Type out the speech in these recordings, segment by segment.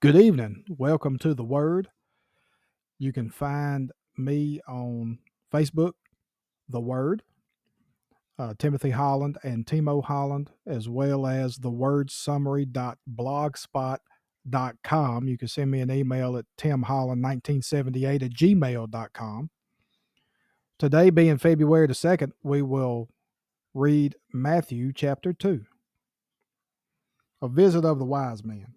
Good evening. Welcome to the Word. You can find me on Facebook, The Word, uh, Timothy Holland and Timo Holland, as well as the word. You can send me an email at timholland1978 at gmail.com. Today, being February the 2nd, we will read Matthew chapter 2. A visit of the wise men.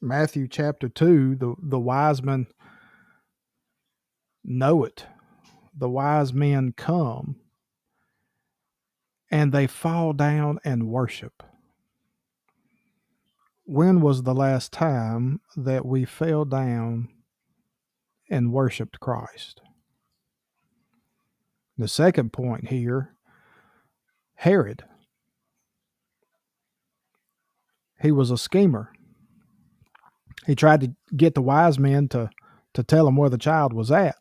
Matthew chapter 2, the, the wise men know it. The wise men come and they fall down and worship. When was the last time that we fell down and worshiped Christ? The second point here Herod. He was a schemer he tried to get the wise men to to tell him where the child was at.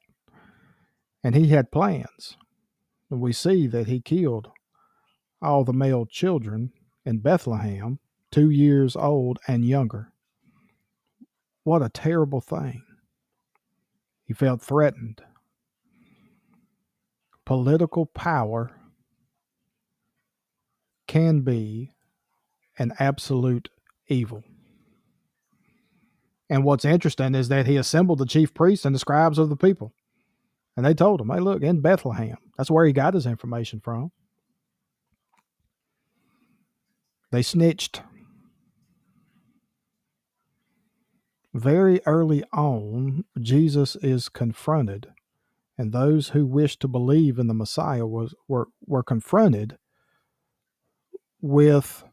And he had plans. And we see that he killed all the male children in bethlehem two years old and younger. What a terrible thing. He felt threatened. Political power can be an absolute evil and what's interesting is that he assembled the chief priests and the scribes of the people. And they told him, hey, look, in Bethlehem. That's where he got his information from. They snitched. Very early on, Jesus is confronted, and those who wish to believe in the Messiah was were, were confronted with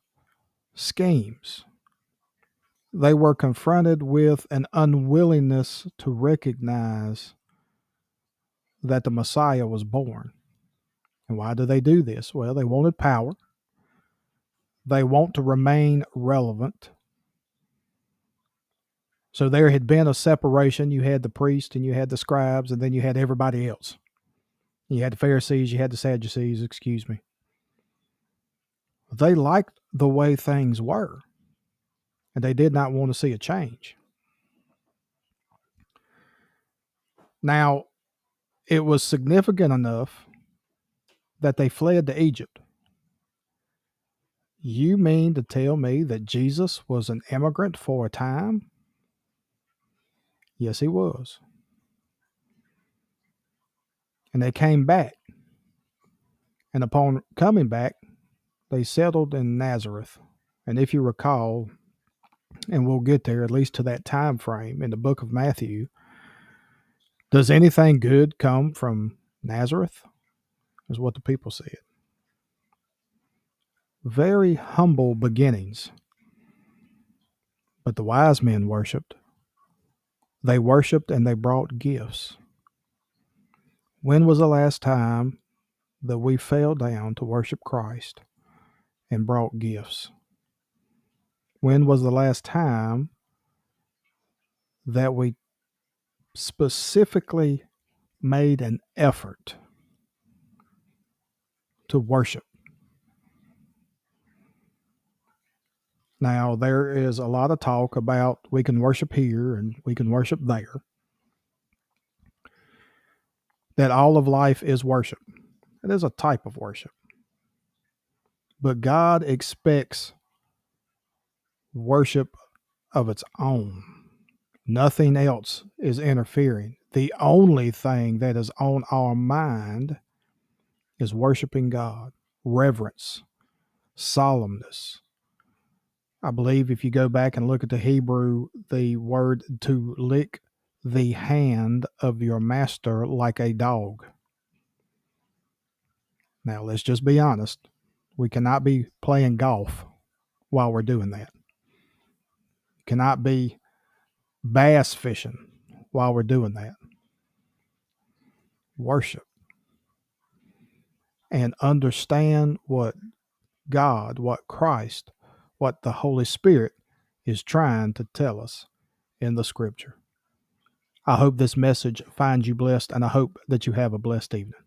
schemes. They were confronted with an unwillingness to recognize that the Messiah was born. And why do they do this? Well, they wanted power. They want to remain relevant. So there had been a separation. You had the priest and you had the scribes, and then you had everybody else. You had the Pharisees, you had the Sadducees, excuse me. They liked the way things were, and they did not want to see a change. Now, it was significant enough that they fled to Egypt. You mean to tell me that Jesus was an immigrant for a time? Yes, he was. And they came back. And upon coming back, they settled in Nazareth. And if you recall, and we'll get there at least to that time frame in the book of Matthew, does anything good come from Nazareth? Is what the people said. Very humble beginnings. But the wise men worshiped. They worshiped and they brought gifts. When was the last time that we fell down to worship Christ and brought gifts? When was the last time that we specifically made an effort to worship? Now, there is a lot of talk about we can worship here and we can worship there. That all of life is worship. It is a type of worship. But God expects worship of its own. Nothing else is interfering. The only thing that is on our mind is worshiping God, reverence, solemnness. I believe if you go back and look at the Hebrew, the word to lick the hand of your master like a dog. Now, let's just be honest. We cannot be playing golf while we're doing that. Cannot be bass fishing while we're doing that. Worship and understand what God, what Christ, what the Holy Spirit is trying to tell us in the scripture. I hope this message finds you blessed, and I hope that you have a blessed evening.